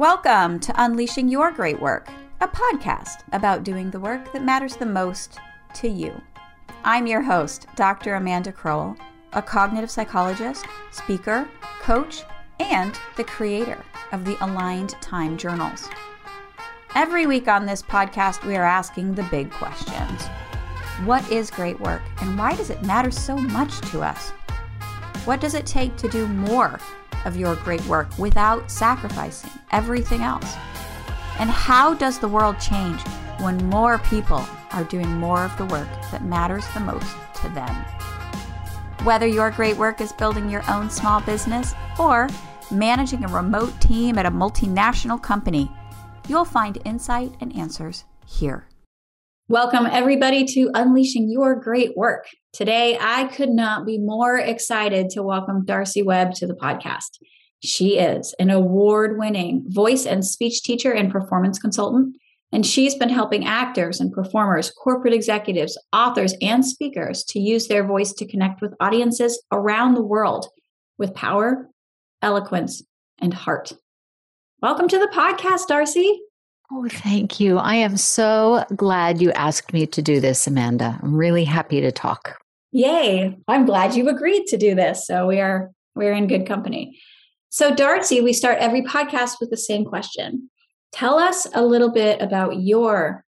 Welcome to Unleashing Your Great Work, a podcast about doing the work that matters the most to you. I'm your host, Dr. Amanda Crowell, a cognitive psychologist, speaker, coach, and the creator of the Aligned Time Journals. Every week on this podcast, we are asking the big questions What is great work, and why does it matter so much to us? What does it take to do more of your great work without sacrificing everything else? And how does the world change when more people are doing more of the work that matters the most to them? Whether your great work is building your own small business or managing a remote team at a multinational company, you'll find insight and answers here. Welcome, everybody, to Unleashing Your Great Work. Today, I could not be more excited to welcome Darcy Webb to the podcast. She is an award winning voice and speech teacher and performance consultant, and she's been helping actors and performers, corporate executives, authors, and speakers to use their voice to connect with audiences around the world with power, eloquence, and heart. Welcome to the podcast, Darcy. Oh, thank you. I am so glad you asked me to do this, Amanda. I'm really happy to talk. Yay. I'm glad you agreed to do this. So we are we're in good company. So Darcy, we start every podcast with the same question. Tell us a little bit about your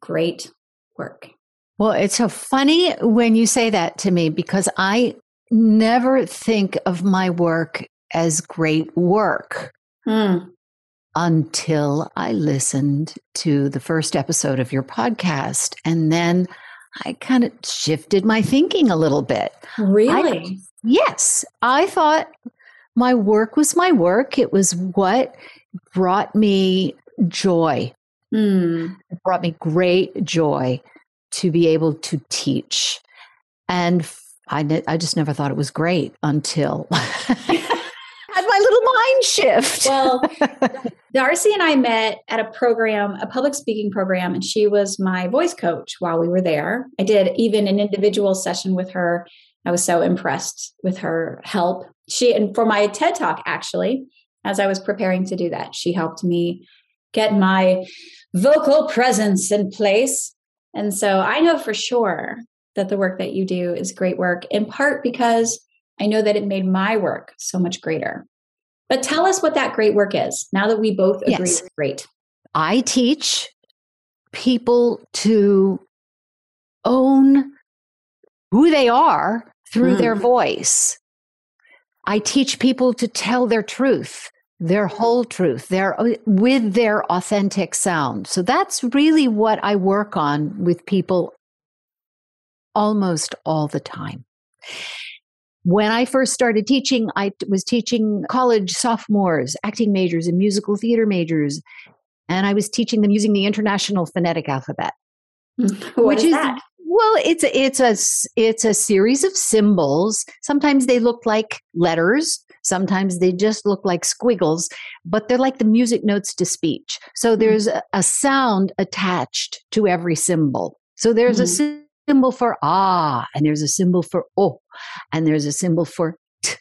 great work. Well, it's so funny when you say that to me because I never think of my work as great work. Hmm until I listened to the first episode of your podcast. And then I kind of shifted my thinking a little bit. Really? I, yes. I thought my work was my work, it was what brought me joy. Mm. It brought me great joy to be able to teach. And I, I just never thought it was great until had my little mind shift. well, Darcy and I met at a program, a public speaking program, and she was my voice coach while we were there. I did even an individual session with her. I was so impressed with her help. She, and for my TED talk, actually, as I was preparing to do that, she helped me get my vocal presence in place. And so I know for sure that the work that you do is great work, in part because I know that it made my work so much greater. But tell us what that great work is now that we both agree yes. great. I teach people to own who they are through mm. their voice. I teach people to tell their truth, their whole truth, their with their authentic sound. So that's really what I work on with people almost all the time. When I first started teaching, I was teaching college sophomores, acting majors, and musical theater majors. And I was teaching them using the International Phonetic Alphabet. what which is, is that? Well, it's a, it's a it's a series of symbols. Sometimes they look like letters. Sometimes they just look like squiggles, but they're like the music notes to speech. So hmm. there's a, a sound attached to every symbol. So there's mm-hmm. a symbol for ah, and there's a symbol for oh, and there's a symbol for t,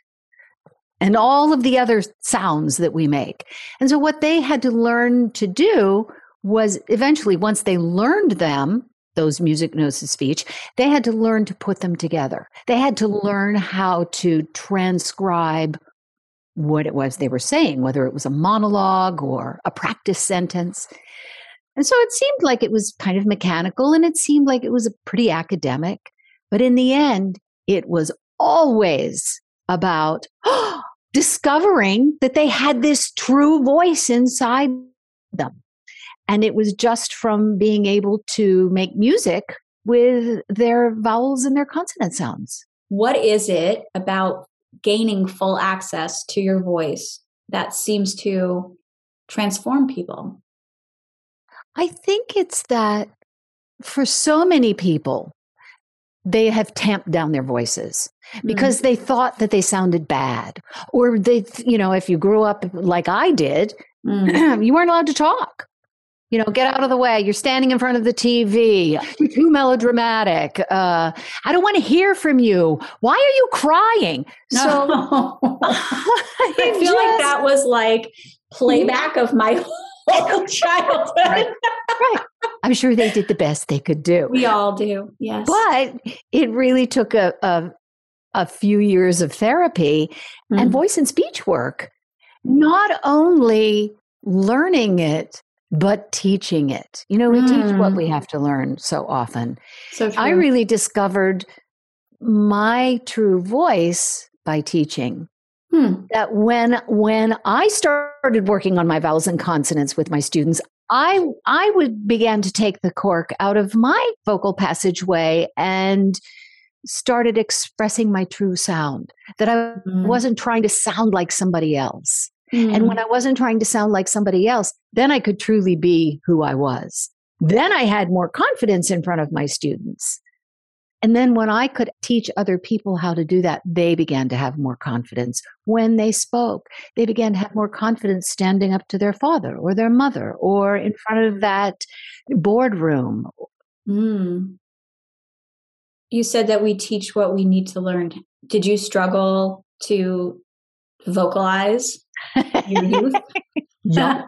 and all of the other sounds that we make. And so, what they had to learn to do was eventually, once they learned them, those music notes of speech, they had to learn to put them together. They had to learn how to transcribe what it was they were saying, whether it was a monologue or a practice sentence. And so it seemed like it was kind of mechanical and it seemed like it was a pretty academic. But in the end, it was always about oh, discovering that they had this true voice inside them. And it was just from being able to make music with their vowels and their consonant sounds. What is it about gaining full access to your voice that seems to transform people? I think it's that for so many people, they have tamped down their voices because mm. they thought that they sounded bad. Or they, you know, if you grew up like I did, mm. you weren't allowed to talk. you know, get out of the way. You're standing in front of the TV. You're too melodramatic. Uh, I don't want to hear from you. Why are you crying? So I feel just, like that was like playback of my whole childhood. Right. right. I'm sure they did the best they could do. We all do. Yes. But it really took a, a, a few years of therapy mm. and voice and speech work, not only learning it, but teaching it. You know, we mm. teach what we mm. have to learn so often. So true. I really discovered my true voice by teaching. Hmm. That when when I started working on my vowels and consonants with my students, I I would began to take the cork out of my vocal passageway and started expressing my true sound. That I mm. wasn't trying to sound like somebody else. Mm. And when. I wasn't trying to sound like somebody else, then I could truly be who I was. Then I had more confidence in front of my students. And then when I could teach other people how to do that, they began to have more confidence. When they spoke, they began to have more confidence standing up to their father or their mother or in front of that boardroom. Mm. You said that we teach what we need to learn. Did you struggle to vocalize your youth? yeah.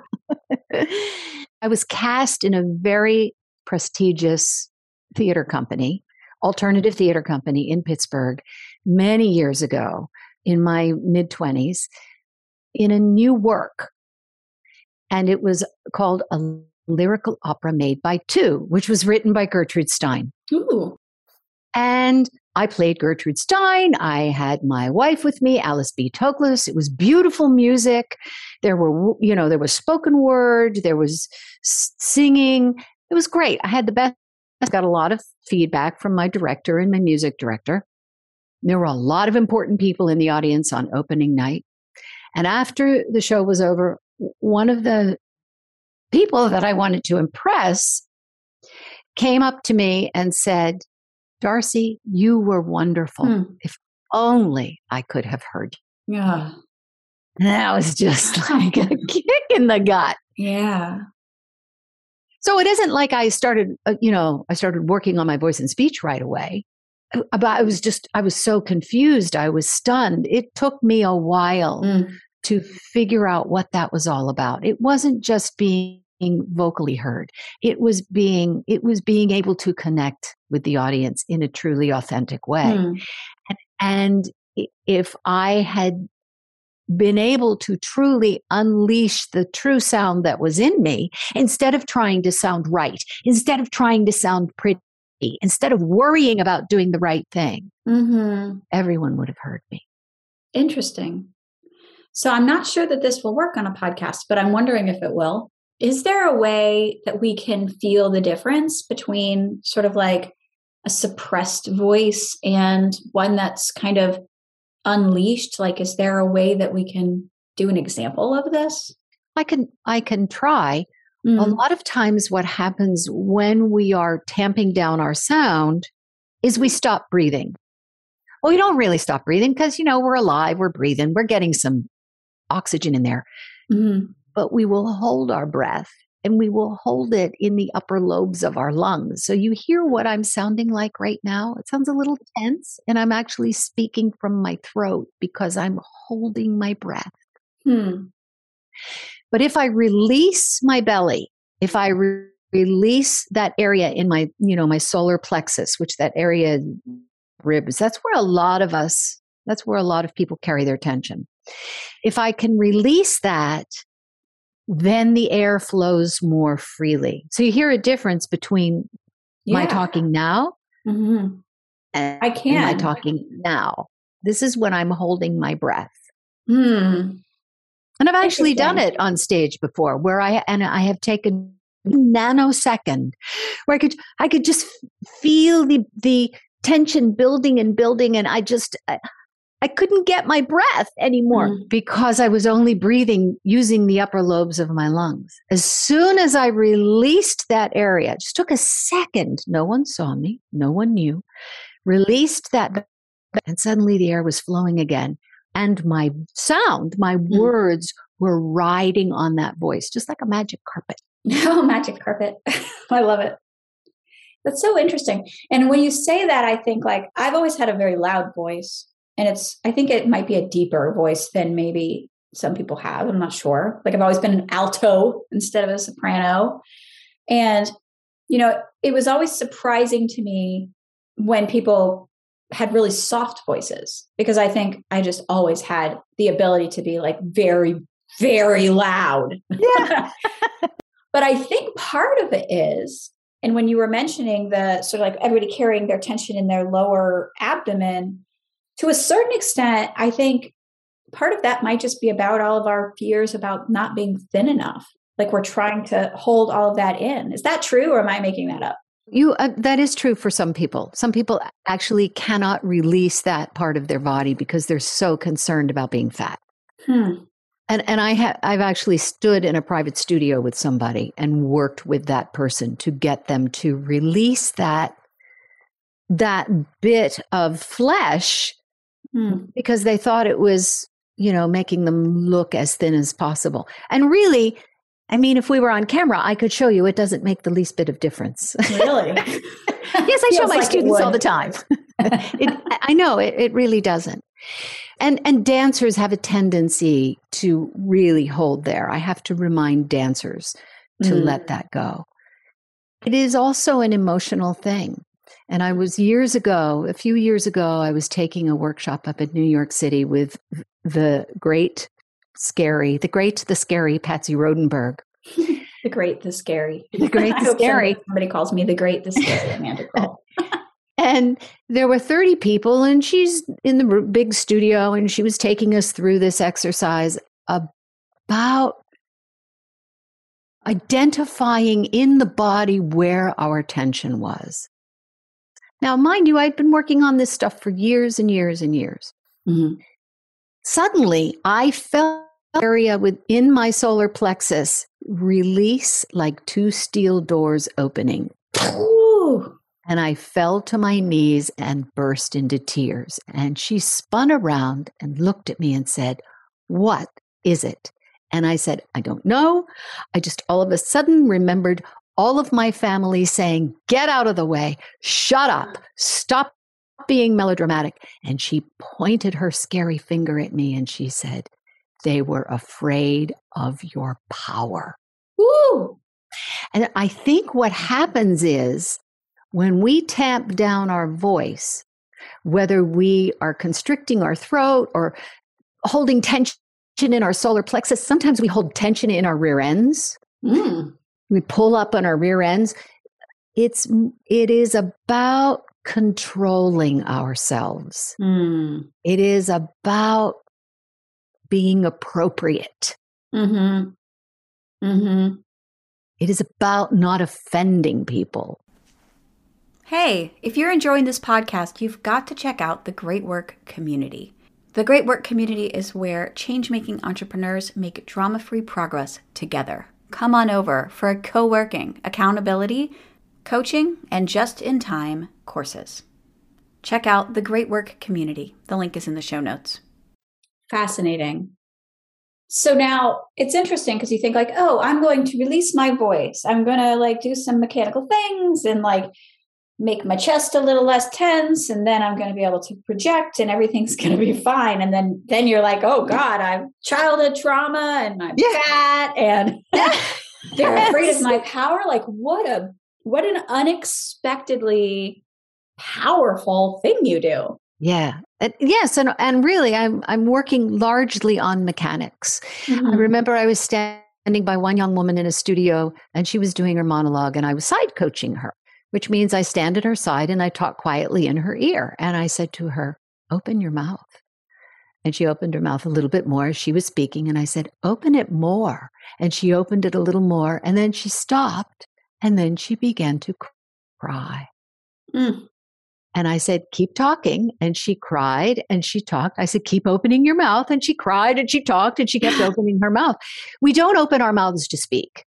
I was cast in a very prestigious theater company, alternative theater company in Pittsburgh, many years ago in my mid 20s in a new work. And it was called A Lyrical Opera Made by Two, which was written by Gertrude Stein. Ooh. And I played Gertrude Stein. I had my wife with me, Alice B. Toklas. It was beautiful music. There were, you know, there was spoken word, there was singing. It was great. I had the best. I got a lot of feedback from my director and my music director. There were a lot of important people in the audience on opening night. And after the show was over, one of the people that I wanted to impress came up to me and said, Darcy, you were wonderful. Hmm. If only I could have heard you. Yeah. And that was just like a kick in the gut. Yeah. So it isn't like I started, uh, you know, I started working on my voice and speech right away. Uh, but I was just, I was so confused. I was stunned. It took me a while mm. to figure out what that was all about. It wasn't just being vocally heard. It was being it was being able to connect with the audience in a truly authentic way. Mm. And, and if I had been able to truly unleash the true sound that was in me instead of trying to sound right, instead of trying to sound pretty, instead of worrying about doing the right thing, mm-hmm. everyone would have heard me. Interesting. So I'm not sure that this will work on a podcast, but I'm wondering if it will. Is there a way that we can feel the difference between sort of like a suppressed voice and one that's kind of unleashed? Like, is there a way that we can do an example of this? I can I can try. Mm. A lot of times what happens when we are tamping down our sound is we stop breathing. Well, we don't really stop breathing because you know we're alive, we're breathing, we're getting some oxygen in there. Mm but we will hold our breath and we will hold it in the upper lobes of our lungs. So you hear what I'm sounding like right now? It sounds a little tense, and I'm actually speaking from my throat because I'm holding my breath. Hmm. But if I release my belly, if I re- release that area in my, you know, my solar plexus, which that area ribs, that's where a lot of us, that's where a lot of people carry their tension. If I can release that then the air flows more freely. So you hear a difference between yeah. my talking now mm-hmm. and I can my talking now. This is when I'm holding my breath. Hmm. And I've actually done it on stage before where I and I have taken nanosecond where I could I could just feel the the tension building and building and I just I couldn't get my breath anymore mm. because I was only breathing using the upper lobes of my lungs. As soon as I released that area, it just took a second. No one saw me, no one knew. Released that, and suddenly the air was flowing again. And my sound, my mm. words were riding on that voice, just like a magic carpet. Oh, magic carpet. I love it. That's so interesting. And when you say that, I think like I've always had a very loud voice. And it's, I think it might be a deeper voice than maybe some people have. I'm not sure. Like I've always been an alto instead of a soprano. And, you know, it was always surprising to me when people had really soft voices because I think I just always had the ability to be like very, very loud. Yeah. but I think part of it is, and when you were mentioning the sort of like everybody carrying their tension in their lower abdomen, to a certain extent, I think part of that might just be about all of our fears about not being thin enough. Like we're trying to hold all of that in. Is that true or am I making that up? You uh, that is true for some people. Some people actually cannot release that part of their body because they're so concerned about being fat. Hmm. And and I have I've actually stood in a private studio with somebody and worked with that person to get them to release that that bit of flesh Hmm. because they thought it was, you know, making them look as thin as possible. And really, I mean, if we were on camera, I could show you it doesn't make the least bit of difference. Really? yes, I show my like students all the time. it, I know it, it really doesn't. And and dancers have a tendency to really hold there. I have to remind dancers to Mm. let that go. It is also an emotional thing. And I was years ago, a few years ago, I was taking a workshop up in New York City with the great, scary, the great, the scary Patsy Rodenburg. the great, the scary. The great, the scary. Somebody, calls me the great, the scary Amanda Crowell. And there were 30 people, and she's in the big studio, and she was taking us through this exercise about identifying in the body where our tension was. Now, mind you, I'd been working on this stuff for years and years and years. Mhm. Suddenly, I felt area within my solar plexus release like two steel doors opening. Ooh. And I fell to my knees and burst into tears. And she spun around and looked at me and said, What is it? And I said, I don't know. I just all of a sudden remembered all of my family saying, Get out of the way, shut up, stop being melodramatic. And she pointed her scary finger at me and she said, They were afraid of your power. Ooh. And I think what happens is when we tamp down our voice, whether we are constricting our throat or holding tension in our solar plexus, sometimes we hold tension in our rear ends. Mm. We pull up on our rear ends. It's it is about controlling ourselves. Mm. It is about being appropriate. Mm-hmm. Mm-hmm. It is about not offending people. Hey, if you're enjoying this podcast, you've got to check out the Great Work Community. The Great Work Community is where change making entrepreneurs make drama free progress together. Come on over for a co working, accountability, coaching, and just in time courses. Check out the Great Work Community. The link is in the show notes. Fascinating. So now it's interesting because you think like, oh, I'm going to release my voice. I'm going to like do some mechanical things and like make my chest a little less tense and then I'm going to be able to project and everything's going to be fine and then then you're like, "Oh god, I've childhood trauma and I'm Yeah. fat and they're afraid of my power." Like what a what an unexpectedly powerful thing you do. Yeah. Yes, and and really I'm I'm working largely on mechanics. I mm-hmm. remember I was standing by one young woman in a studio and she was doing her monologue and I was side coaching her, which means I stand at her side and I talk quietly in her ear and I said to her, "Open your mouth." And she opened her mouth a little bit more as she was speaking and I said, "Open it more." And she opened it a little more and then she stopped and then she began to cry. Mm. And I said, keep talking. And she cried and she talked. I said, keep opening your mouth. And she cried and she talked and she kept opening her mouth. We don't open our mouths to speak.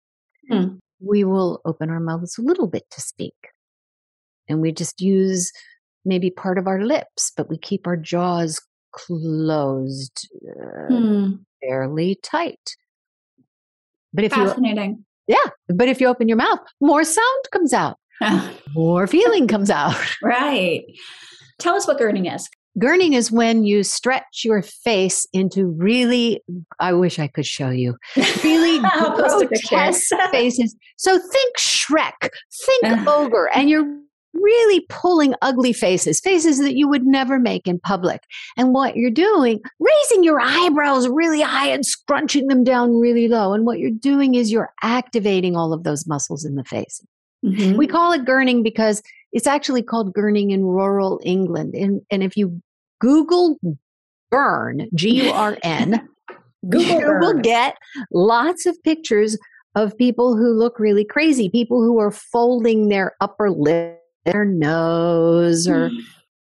Hmm. We will open our mouths a little bit to speak. And we just use maybe part of our lips, but we keep our jaws closed uh, Hmm. fairly tight. But if you Fascinating. Yeah. But if you open your mouth, more sound comes out, more feeling comes out. Right. Tell us what gurning is. Gurning is when you stretch your face into really, I wish I could show you, really grotesque faces. So think Shrek, think Ogre, and you're really pulling ugly faces, faces that you would never make in public. And what you're doing, raising your eyebrows really high and scrunching them down really low. And what you're doing is you're activating all of those muscles in the face. Mm-hmm. We call it gurning because it's actually called gurning in rural England. And, and if you Google gurn, G U R N, you will get lots of pictures of people who look really crazy, people who are folding their upper lip, their nose, or mm.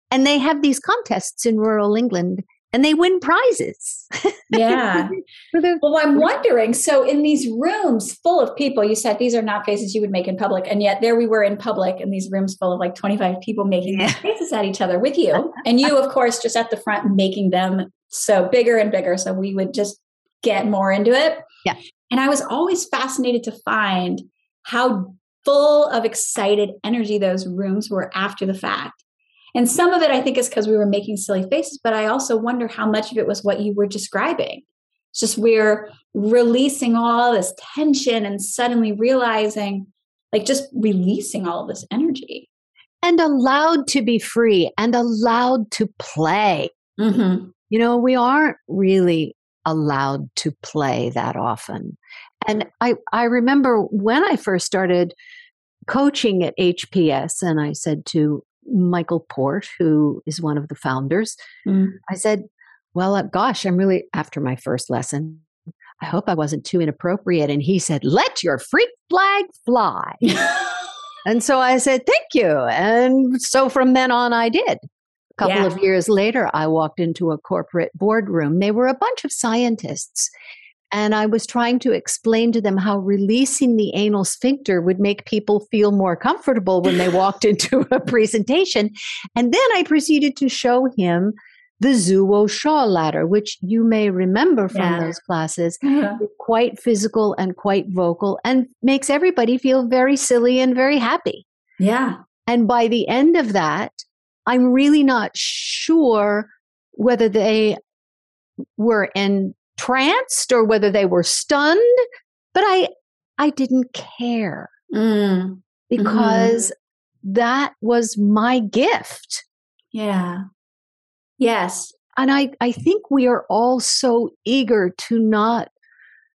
and they have these contests in rural England and they win prizes. Yeah. well, I'm wondering so, in these rooms full of people, you said these are not faces you would make in public. And yet, there we were in public in these rooms full of like 25 people making yeah. faces at each other with you. and you, of course, just at the front making them so bigger and bigger. So, we would just get more into it. Yeah. And I was always fascinated to find how full of excited energy those rooms were after the fact. And some of it, I think, is because we were making silly faces, but I also wonder how much of it was what you were describing. It's just we're releasing all this tension and suddenly realizing, like, just releasing all this energy. And allowed to be free and allowed to play. Mm-hmm. You know, we aren't really allowed to play that often. And I, I remember when I first started coaching at HPS, and I said to Michael Port, who is one of the founders. Mm. I said, Well, uh, gosh, I'm really, after my first lesson, I hope I wasn't too inappropriate. And he said, Let your freak flag fly. and so I said, Thank you. And so from then on, I did. A couple yeah. of years later, I walked into a corporate boardroom. They were a bunch of scientists. And I was trying to explain to them how releasing the anal sphincter would make people feel more comfortable when they walked into a presentation. And then I proceeded to show him the Zuo Shaw ladder, which you may remember from yeah. those classes, uh-huh. quite physical and quite vocal and makes everybody feel very silly and very happy. Yeah. And by the end of that, I'm really not sure whether they were entranced or whether they were stunned, but I I didn't care mm. because mm-hmm. that was my gift. Yeah. Yes. And I, I think we are all so eager to not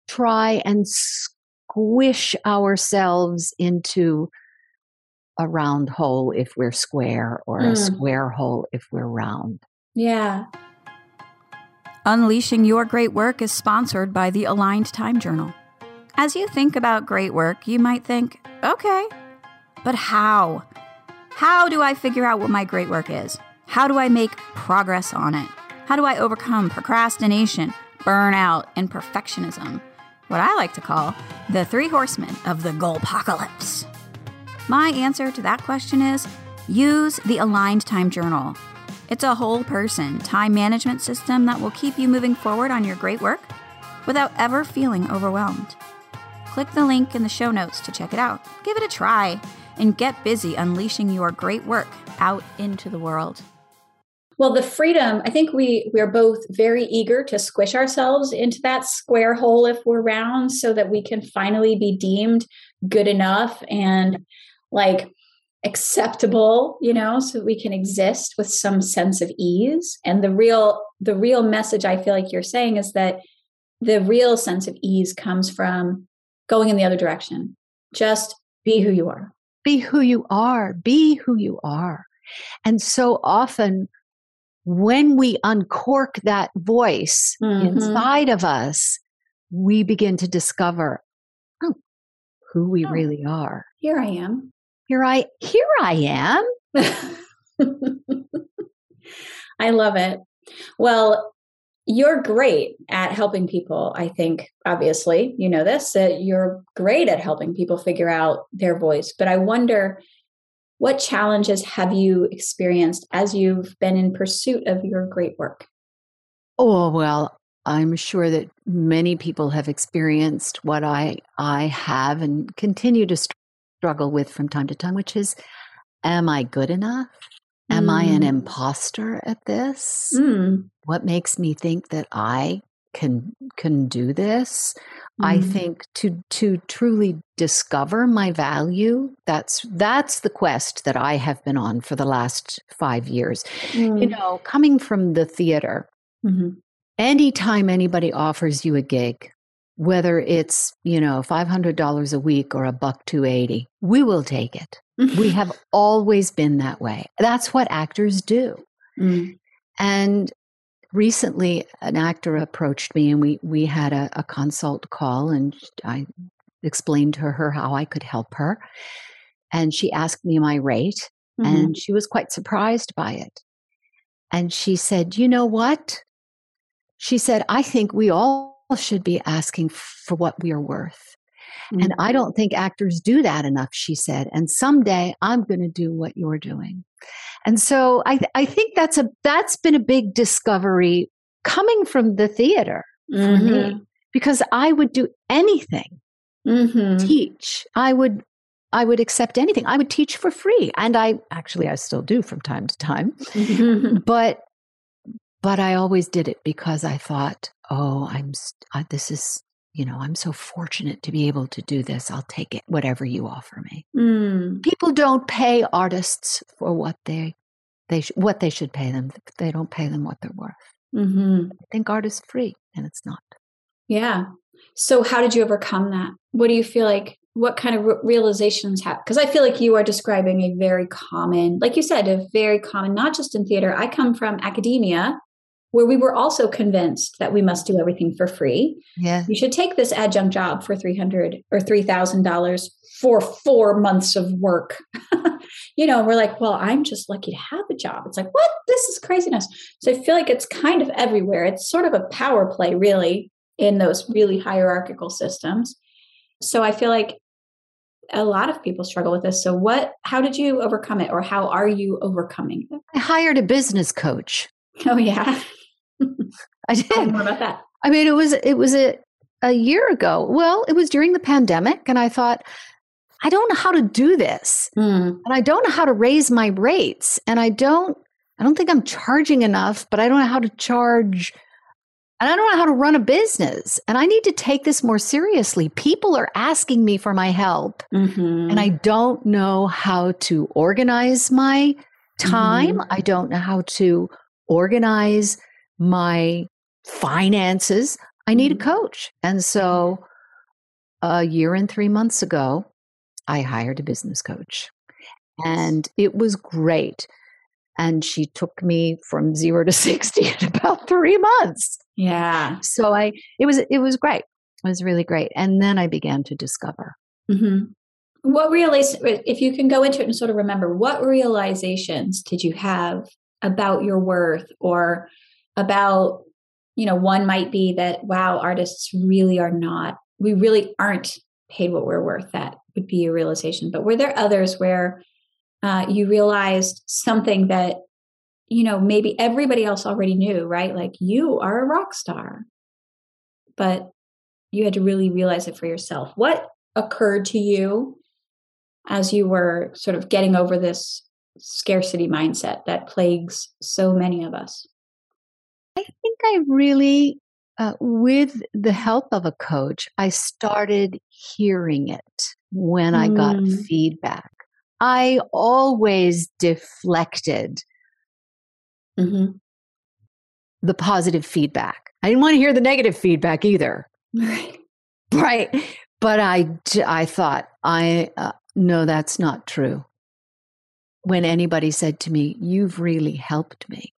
try and squish ourselves into a round hole if we're square or mm. a square hole if we're round. Yeah. Unleashing Your Great Work is sponsored by the Aligned Time Journal. As you think about great work, you might think, okay, but how? How do I figure out what my great work is? How do I make progress on it? How do I overcome procrastination, burnout, and perfectionism? What I like to call the three horsemen of the goal apocalypse. My answer to that question is use the Aligned Time Journal. It's a whole person time management system that will keep you moving forward on your great work without ever feeling overwhelmed. Click the link in the show notes to check it out. Give it a try and get busy unleashing your great work out into the world. Well, the freedom, I think we we are both very eager to squish ourselves into that square hole if we're round so that we can finally be deemed good enough and like acceptable you know so we can exist with some sense of ease. And the real the real message i feel like you're saying is that the real sense of ease comes from going in the other direction. Just be who you are. Be who you are. Be who you are. And so often when we uncork that voice mm-hmm. inside of us we begin to discover oh, who we oh, really are. here i am here I here I am. I love it. Well, you're great at helping people, I think, obviously, you know this, that you're great at helping people figure out their voice. But I wonder what challenges have you experienced as you've been in pursuit of your great work? Oh, well, I'm sure that many people have experienced what I I have and continue to struggle with from time to time, which is, am I good enough? Am mm. I an mm. imposter at this? Mm. What makes me think that I can can do this? Mm. I think to to truly discover my value, that's that's the quest that I have been on for the last 5 years. You mm. know, coming from the theater. Mm-hmm anytime anybody offers you a gig, whether it's, you know, $500 a week or a buck 280, we will take it. we have always been that way. That's what actors do. Mm. And recently an actor approached me and we we had a, a consult call and I explained to her how I could help her. And she asked me my rate mm-hmm. and she was quite surprised by it. And she said, "You know what? she said, I think we all should be asking for what we are worth. Mm-hmm. And I mm-hmm. don't think actors do that enough, she said. And someday I'm going to do what you're doing. And so I, I think that's a that's been a big discovery coming from the theater mm-hmm. for me mm-hmm. because I would do anything. Mm-hmm. Teach. I would I would accept anything. I would teach for free. And I actually I still do from time to time. but but I always did it because I thought, oh, I'm, uh, this is, you know, I'm so fortunate to be able to do this. I'll take it, whatever you offer me. Mm. People don't pay artists for what they, they, sh- what they should pay them. They don't pay them what they're worth. Mm-hmm. I think art is free and it's not. Yeah. So how did you overcome that? What do you feel like what kind of realizations have because i feel like you are describing a very common like you said a very common not just in theater i come from academia where we were also convinced that we must do everything for free. Yeah. You should take this adjunct job for 300 or $3,000 for 4 months of work. you know, we're like, well, I'm just lucky to have a job. It's like, what? This is craziness. So I feel like it's kind of everywhere. It's sort of a power play really in those really hierarchical systems. So I feel like a lot of people struggle with this. So what how did you overcome it or how are you overcoming it? I hired a business coach. Oh yeah. I did. Tell more about that. I mean, it was it was a a year ago. Well, it was during the pandemic, and I thought, I don't know how to do this, mm. and I don't know how to raise my rates, and I don't. I don't think I'm charging enough, but I don't know how to charge. And I don't know how to run a business. And I need to take this more seriously. People are asking me for my help. Mm-hmm. And I don't know how to organize my time. Mm-hmm. I don't know how to organize my finances, I need a mm-hmm. coach. And so a year and three months ago, I hired a business coach. And it was great. And she took me from zero to 60 in about three months. Yeah. So I, it was, it was great. It was really great. And then I began to discover. Mm-hmm. What realize, if you can go into it and sort of remember, what realizations did you have about your worth or about you know one might be that wow artists really are not we really aren't paid what we're worth. That would be a realization. But were there others where uh, you realized something that you know maybe everybody else already knew right? Like you are a rock star. But you had to really realize it for yourself. What occurred to you as you were sort of getting over this scarcity mindset that plagues so many of us I think I really, uh, with the help of a coach, I started hearing it when I got mm. feedback. I always deflected mm-hmm. the positive feedback. I didn't want to hear the negative feedback either. Right. Right. But I, I thought, I, uh, no, that's not true. When anybody said to me, You've really helped me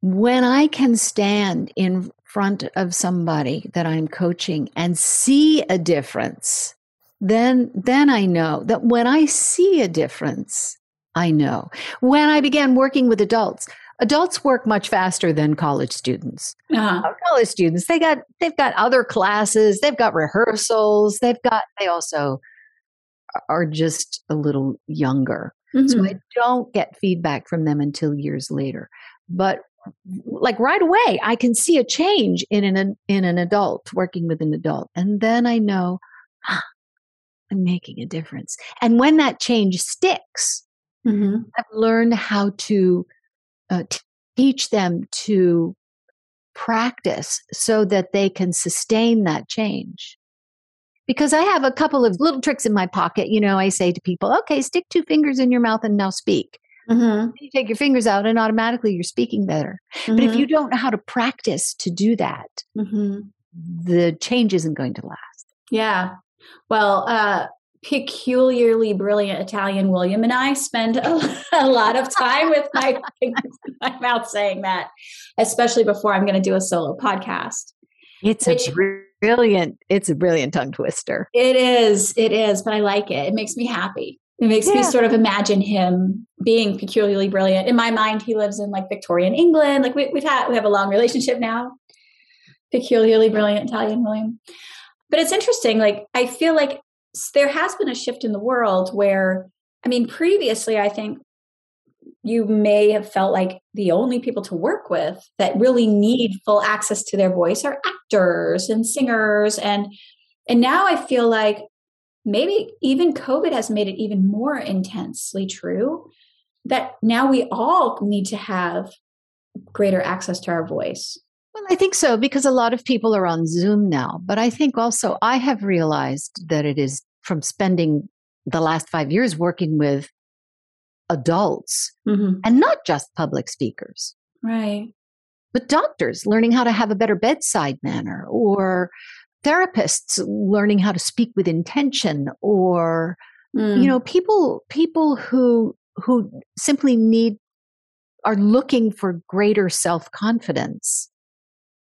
when I can stand in front of somebody that I'm coaching and see a difference, then then I know that when I see a difference, I know. When I began working with adults, adults work much faster than college students. Uh-huh. College students, they got they've got other classes, they've got rehearsals, they've got they also are just a little younger. Mm-hmm. So I don't get feedback from them until years later. But like right away I can see a change in an in an adult working with an adult and then I know ah, I'm making a difference. And when that change sticks, mm-hmm. I've learned how to uh, t- teach them to practice so that they can sustain that change. Because I have a couple of little tricks in my pocket. You know, I say to people, okay, stick two fingers in your mouth and now speak. Mm-hmm. You take your fingers out and automatically you're speaking better. Mm-hmm. But if mm-hmm. you don't know how to practice to do that, mm-hmm. the change isn't going to last. Yeah. Well, uh, peculiarly brilliant Italian William and I spend a, a lot of time with my my mouth saying that, especially before I'm going to do a solo podcast. It's which, a brilliant, it's a brilliant tongue twister. It is, it is, but I like it. It makes me happy. It makes yeah. me sort of imagine him being peculiarly brilliant. In my mind, he lives in like Victorian England. Like we, we've had, we have a long relationship now. Peculiarly brilliant Italian William. But it's interesting. Like I feel like there has been a shift in the world where, I mean, previously, I think you may have felt like the only people to work with that really need full access to their voice are actors and singers and and now i feel like maybe even covid has made it even more intensely true that now we all need to have greater access to our voice well, I think so because a lot of people are on Zoom now. But I think also I have realized that it is from spending the last five years working with adults mm-hmm. and not just public speakers. Right. But doctors learning how to have a better bedside manner or therapists learning how to speak with intention or mm. you know people people who who simply need are looking for greater self-confidence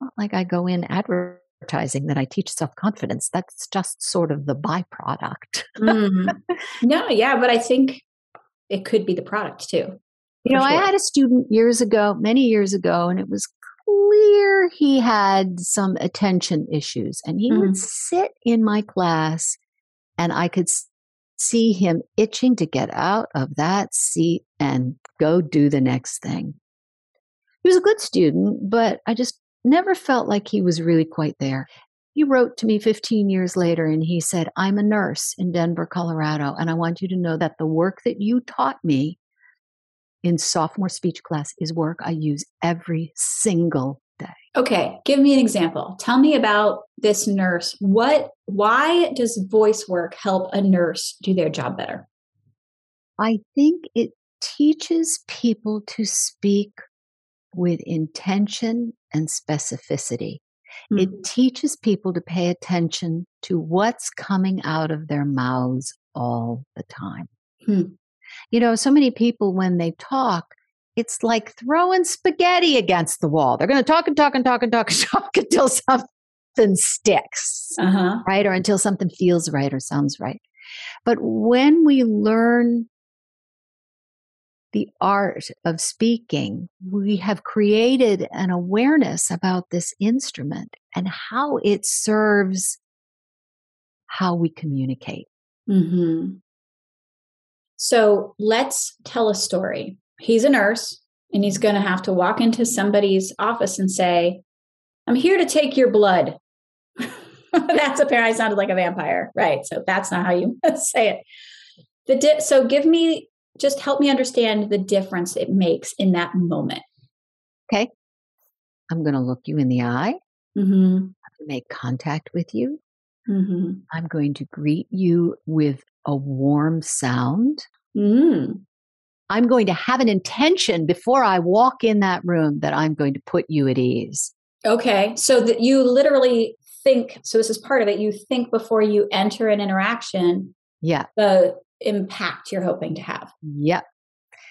not like I go in advertising that I teach self confidence. That's just sort of the byproduct. mm. No, yeah, but I think it could be the product too. You know, sure. I had a student years ago, many years ago, and it was clear he had some attention issues. And he mm. would sit in my class, and I could see him itching to get out of that seat and go do the next thing. He was a good student, but I just never felt like he was really quite there. He wrote to me 15 years later and he said, I'm a nurse in Denver, Colorado, and I want you to know that the work that you taught me in sophomore speech class is work I use every single day. Okay, give me an example. Tell me about this nurse. What why does voice work help a nurse do their job better? I think it teaches people to speak with intention and specificity. Mm-hmm. It teaches people to pay attention to what's coming out of their mouths all the time. Mm-hmm. You know, so many people, when they talk, it's like throwing spaghetti against the wall. They're going to talk and talk and talk and talk and talk until something sticks, uh-huh. right? Or until something feels right or sounds right. But when we learn the art of speaking, we have created an awareness about this instrument and how it serves how we communicate. Mm-hmm. So let's tell a story. He's a nurse and he's going to have to walk into somebody's office and say, I'm here to take your blood. that's apparently I sounded like a vampire. Right. So that's not how you say it. The di- so give me just help me understand the difference it makes in that moment. Okay. I'm going to look you in the eye. Mm-hmm. make contact with you. Mm-hmm. I'm going to greet you with a warm sound. Mm. I'm going to have an intention before I walk in that room that I'm going to put you at ease. Okay. So that you literally think, so this is part of it, you think before you enter an interaction. Yeah. The impact you're hoping to have. Yep.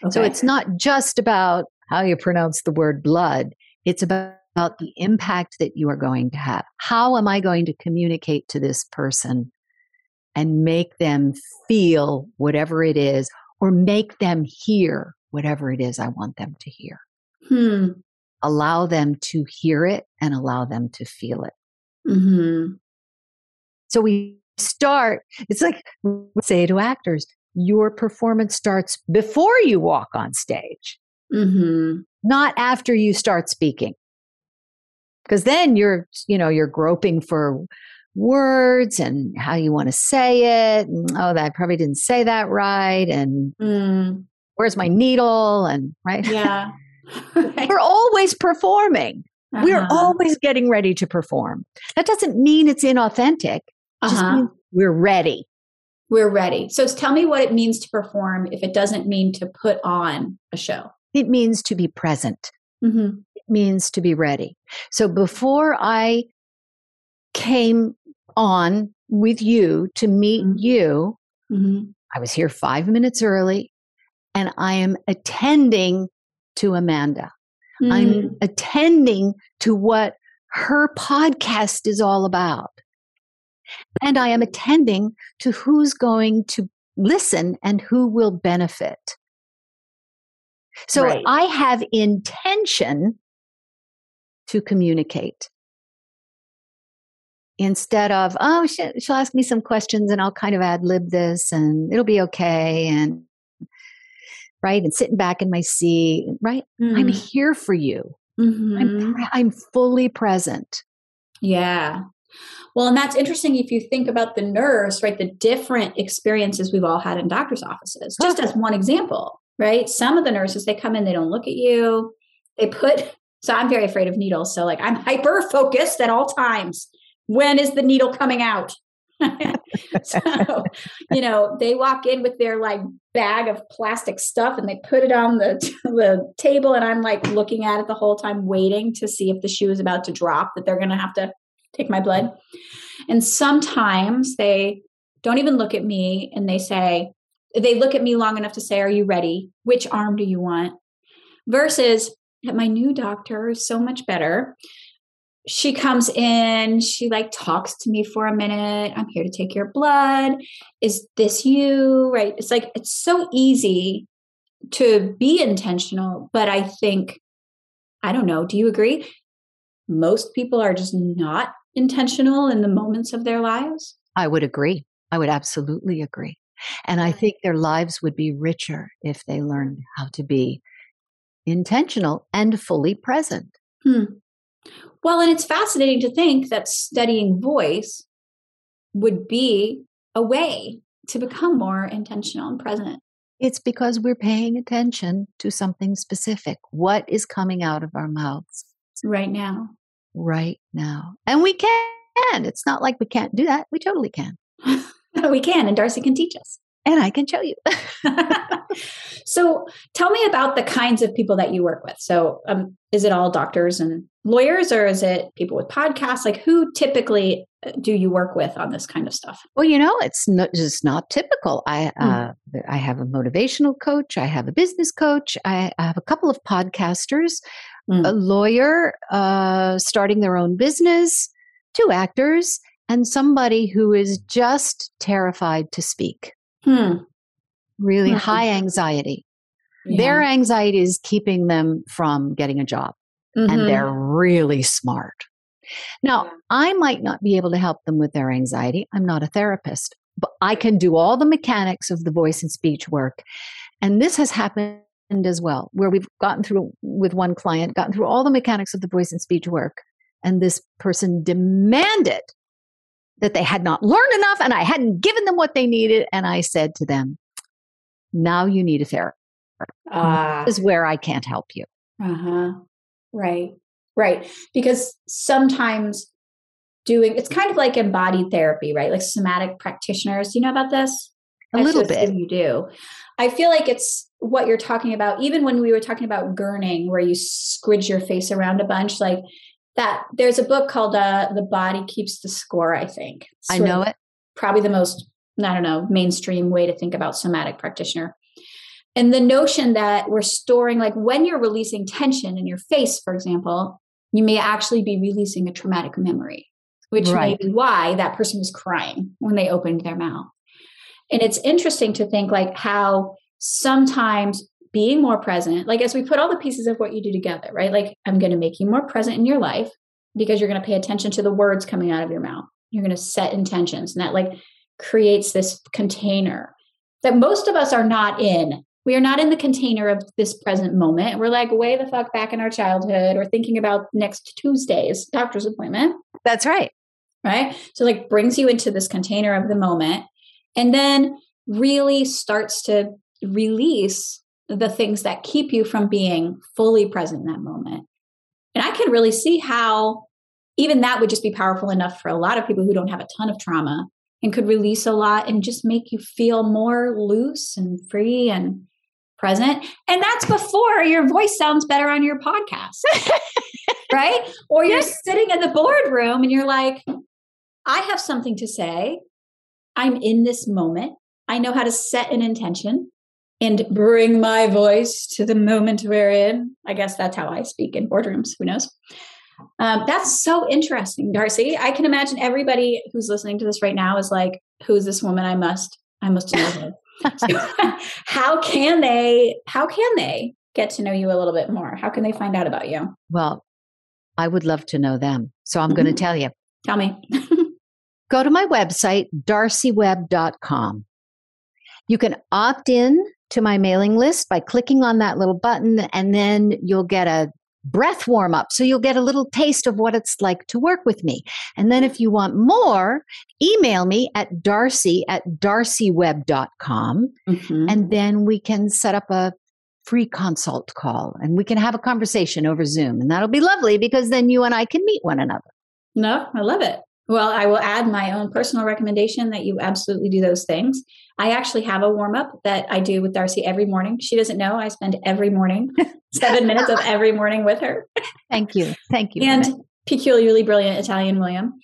Okay. So it's not just about how you pronounce the word blood, it's about, about the impact that you are going to have. How am I going to communicate to this person and make them feel whatever it is, or make them hear whatever it is I want them to hear? Hmm. Allow them to hear it and allow them to feel it. Mm-hmm. So we start, it's like say to actors, your performance starts before you walk on stage. mm-hmm. not after you start speaking. Because then you're, you know, you're groping for words and how you want to say it. And, oh, that I probably didn't say that right. And mm. where's my needle? And right. Yeah. We're always performing. Uh-huh. We're always getting ready to perform. That doesn't mean it's inauthentic. It uh-huh. just means we're ready. We're ready. So tell me what it means to perform if it doesn't mean to put on a show. It means to be present. Mm-hmm. It means to be ready. So before I came on with you to meet mm-hmm. you, mm-hmm. I was here five minutes early and I am attending to Amanda. Mm. I'm attending to what her podcast is all about. And I am attending to who's going to listen and who will benefit. So right. I have intention to communicate instead of, oh, she'll, she'll ask me some questions and I'll kind of ad lib this and it'll be okay. And right? And sitting back in my seat, right? Mm-hmm. I'm here for you. Mm-hmm. I'm, I'm fully present. Yeah. Well, and that's interesting if you think about the nurse, right? The different experiences we've all had in doctor's offices, just as one example, right? Some of the nurses, they come in, they don't look at you. They put, so I'm very afraid of needles. So, like, I'm hyper focused at all times. When is the needle coming out? so, you know, they walk in with their like bag of plastic stuff and they put it on the, the table. And I'm like looking at it the whole time, waiting to see if the shoe is about to drop, that they're going to have to take my blood. And sometimes they don't even look at me and they say, they look at me long enough to say, Are you ready? Which arm do you want? Versus at my new doctor is so much better she comes in she like talks to me for a minute. I'm here to take your blood. Is this you? Right? It's like it's so easy to be intentional but i think i don't know do you agree? Most people are just not intentional in the moments of their lives? I would agree. I would absolutely agree. And i think their lives would be richer if they learned how to be intentional and fully present. Hmm. Well, and it's fascinating to think that studying voice would be a way to become more intentional and present. It's because we're paying attention to something specific. What is coming out of our mouths? Right now. Right now. And we can. It's not like we can't do that. We totally can. we can. And Darcy can teach us. And I can show you. so tell me about the kinds of people that you work with. So, um, is it all doctors and lawyers, or is it people with podcasts? Like, who typically uh, do you work with on this kind of stuff? Well, you know, it's not just not typical. I mm. uh, I have a motivational coach. I have a business coach. I, I have a couple of podcasters, mm. a lawyer uh, starting their own business, two actors, and somebody who is just terrified to speak. Hmm really mm-hmm. high anxiety. Yeah. Their anxiety is keeping them from getting a job, mm-hmm. and they're really smart. Now, I might not be able to help them with their anxiety. I'm not a therapist, but I can do all the mechanics of the voice and speech work. And this has happened as well, where we've gotten through with one client, gotten through all the mechanics of the voice and speech work. And this person demanded that they had not learned enough and I hadn't given them what they needed. And I said to them, now you need a therapist. Uh, this is where I can't help you. Uh huh. Right. Right. Because sometimes doing it's kind of like embodied therapy, right? Like somatic practitioners. Do you know about this? A I little bit. You do. I feel like it's what you're talking about. Even when we were talking about gurning, where you squidge your face around a bunch, like that. There's a book called uh, "The Body Keeps the Score." I think. I know it. Probably the most I don't know, mainstream way to think about somatic practitioner. And the notion that we're storing, like when you're releasing tension in your face, for example, you may actually be releasing a traumatic memory, which right. may be why that person was crying when they opened their mouth. And it's interesting to think like how sometimes being more present, like as we put all the pieces of what you do together, right? Like I'm going to make you more present in your life because you're going to pay attention to the words coming out of your mouth. You're going to set intentions and that like creates this container that most of us are not in We are not in the container of this present moment. We're like way the fuck back in our childhood or thinking about next Tuesday's doctor's appointment. That's right. Right. So, like, brings you into this container of the moment and then really starts to release the things that keep you from being fully present in that moment. And I can really see how even that would just be powerful enough for a lot of people who don't have a ton of trauma and could release a lot and just make you feel more loose and free and present. And that's before your voice sounds better on your podcast, right? Or you're yes. sitting in the boardroom and you're like, I have something to say. I'm in this moment. I know how to set an intention and bring my voice to the moment we're in. I guess that's how I speak in boardrooms. Who knows? Um, that's so interesting, Darcy. I can imagine everybody who's listening to this right now is like, "Who's this woman? I must, I must know her." how can they? How can they get to know you a little bit more? How can they find out about you? Well, I would love to know them, so I'm mm-hmm. going to tell you. Tell me. Go to my website, darcyweb.com. You can opt in to my mailing list by clicking on that little button, and then you'll get a breath warm up. So you'll get a little taste of what it's like to work with me. And then if you want more, email me at darcy at darcyweb.com. Mm-hmm. And then we can set up a free consult call and we can have a conversation over Zoom. And that'll be lovely because then you and I can meet one another. No, I love it. Well, I will add my own personal recommendation that you absolutely do those things. I actually have a warm up that I do with Darcy every morning. She doesn't know I spend every morning, seven minutes of every morning with her. Thank you. Thank you. And peculiarly brilliant Italian William.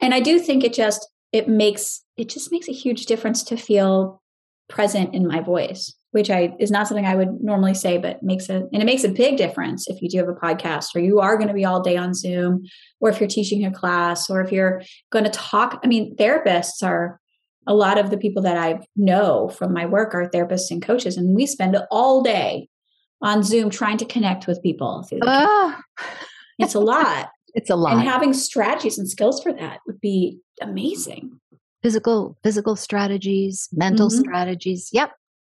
And I do think it just, it makes, it just makes a huge difference to feel present in my voice which I is not something I would normally say, but makes a and it makes a big difference if you do have a podcast or you are going to be all day on Zoom, or if you're teaching a class, or if you're going to talk. I mean, therapists are a lot of the people that I know from my work are therapists and coaches, and we spend all day on Zoom trying to connect with people. Oh. It's a lot. it's a lot. And having strategies and skills for that would be amazing. Physical, physical strategies, mental mm-hmm. strategies. Yep.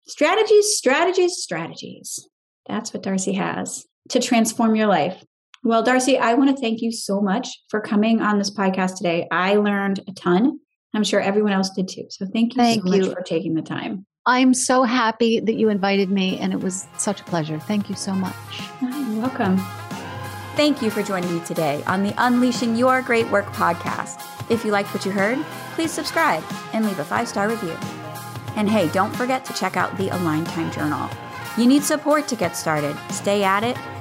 Strategies, strategies, strategies. That's what Darcy has to transform your life. Well, Darcy, I want to thank you so much for coming on this podcast today. I learned a ton. I'm sure everyone else did too. So thank you thank so you. much for taking the time. I'm so happy that you invited me, and it was such a pleasure. Thank you so much. You're welcome. Thank you for joining me today on the Unleashing Your Great Work podcast. If you liked what you heard, please subscribe and leave a five star review. And hey, don't forget to check out the Aligned Time Journal. You need support to get started. Stay at it